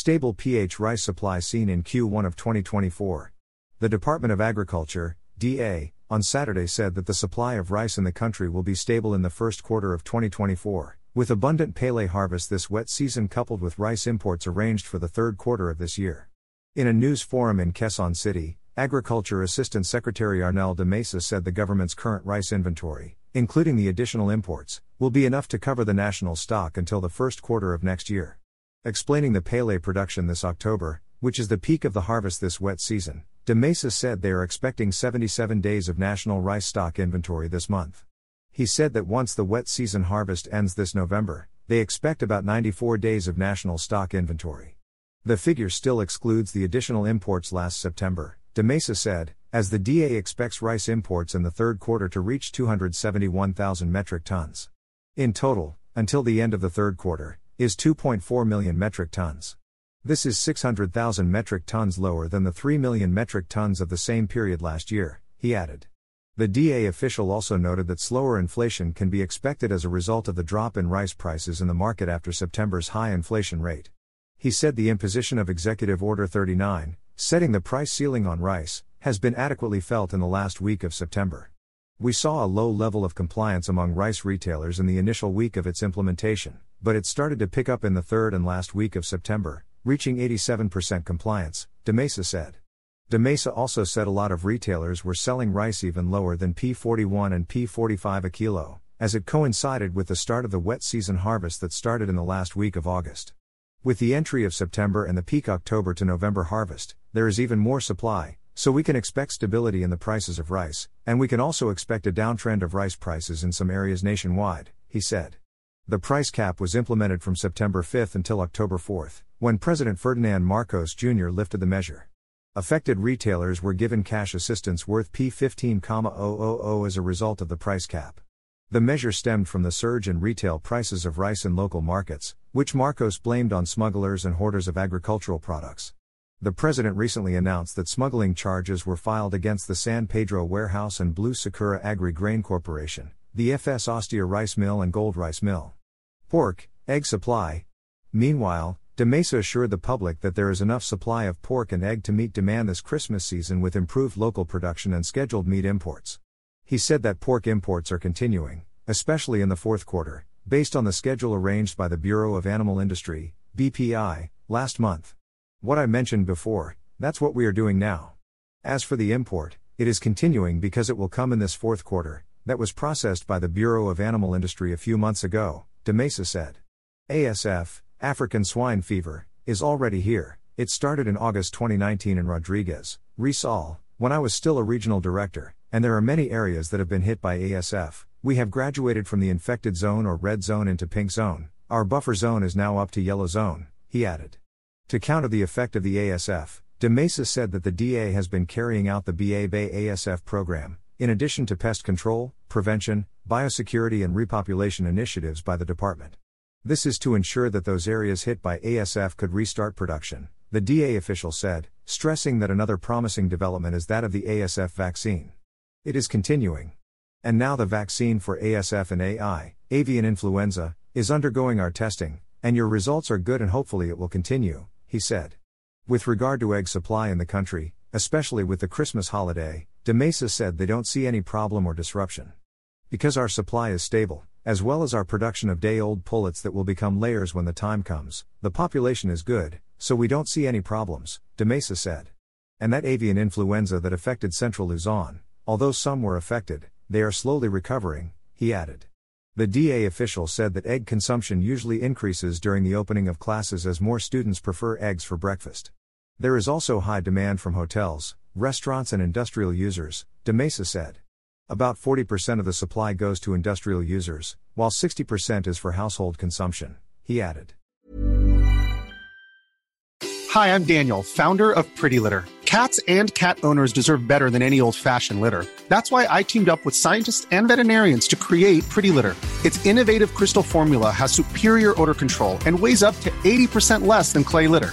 Stable PH rice supply seen in Q1 of 2024. The Department of Agriculture, DA, on Saturday said that the supply of rice in the country will be stable in the first quarter of 2024, with abundant palay harvest this wet season coupled with rice imports arranged for the third quarter of this year. In a news forum in Quezon City, Agriculture Assistant Secretary Arnel de Mesa said the government's current rice inventory, including the additional imports, will be enough to cover the national stock until the first quarter of next year. Explaining the palay production this October, which is the peak of the harvest this wet season, De Mesa said they are expecting 77 days of national rice stock inventory this month. He said that once the wet season harvest ends this November, they expect about 94 days of national stock inventory. The figure still excludes the additional imports last September, De Mesa said, as the DA expects rice imports in the third quarter to reach 271,000 metric tons. In total, until the end of the third quarter, is 2.4 million metric tons. This is 600,000 metric tons lower than the 3 million metric tons of the same period last year, he added. The DA official also noted that slower inflation can be expected as a result of the drop in rice prices in the market after September's high inflation rate. He said the imposition of Executive Order 39, setting the price ceiling on rice, has been adequately felt in the last week of September. We saw a low level of compliance among rice retailers in the initial week of its implementation, but it started to pick up in the third and last week of September, reaching 87% compliance, De Mesa said. De Mesa also said a lot of retailers were selling rice even lower than P41 and P45 a kilo, as it coincided with the start of the wet season harvest that started in the last week of August. With the entry of September and the peak October to November harvest, there is even more supply, so we can expect stability in the prices of rice, and we can also expect a downtrend of rice prices in some areas nationwide, he said. The price cap was implemented from September 5 until October 4, when President Ferdinand Marcos Jr. lifted the measure. Affected retailers were given cash assistance worth P15,000 as a result of the price cap. The measure stemmed from the surge in retail prices of rice in local markets, which Marcos blamed on smugglers and hoarders of agricultural products. The president recently announced that smuggling charges were filed against the San Pedro Warehouse and Blue Sakura Agri Grain Corporation, the FS Ostia Rice Mill and Gold Rice Mill. Pork, egg supply. Meanwhile, De Mesa assured the public that there is enough supply of pork and egg to meet demand this Christmas season with improved local production and scheduled meat imports. He said that pork imports are continuing, especially in the fourth quarter, based on the schedule arranged by the Bureau of Animal Industry, BPI, last month. What I mentioned before, that's what we are doing now. As for the import, it is continuing because it will come in this fourth quarter, that was processed by the Bureau of Animal Industry a few months ago, De Mesa said. ASF, African swine fever, is already here. It started in August 2019 in Rodriguez, Rizal, when I was still a regional director, and there are many areas that have been hit by ASF. We have graduated from the infected zone or red zone into pink zone. Our buffer zone is now up to yellow zone, he added. To counter the effect of the ASF, De Mesa said that the DA has been carrying out the BABay ASF program, in addition to pest control, prevention, biosecurity, and repopulation initiatives by the department. This is to ensure that those areas hit by ASF could restart production, the DA official said, stressing that another promising development is that of the ASF vaccine. It is continuing. And now the vaccine for ASF and AI, avian influenza, is undergoing our testing, and your results are good and hopefully it will continue, he said. With regard to egg supply in the country, especially with the Christmas holiday, De Mesa said they don't see any problem or disruption. Because our supply is stable, as well as our production of day old pullets that will become layers when the time comes, the population is good, so we don't see any problems, De Mesa said. And that avian influenza that affected central Luzon, although some were affected, they are slowly recovering, he added. The DA official said that egg consumption usually increases during the opening of classes as more students prefer eggs for breakfast. There is also high demand from hotels, restaurants, and industrial users, De Mesa said. About 40% of the supply goes to industrial users, while 60% is for household consumption, he he added. Hi, I'm Daniel, founder of Pretty Litter. Cats and cat owners deserve better than any old fashioned litter. That's why I teamed up with scientists and veterinarians to create Pretty Litter. Its innovative crystal formula has superior odor control and weighs up to 80% less than clay litter.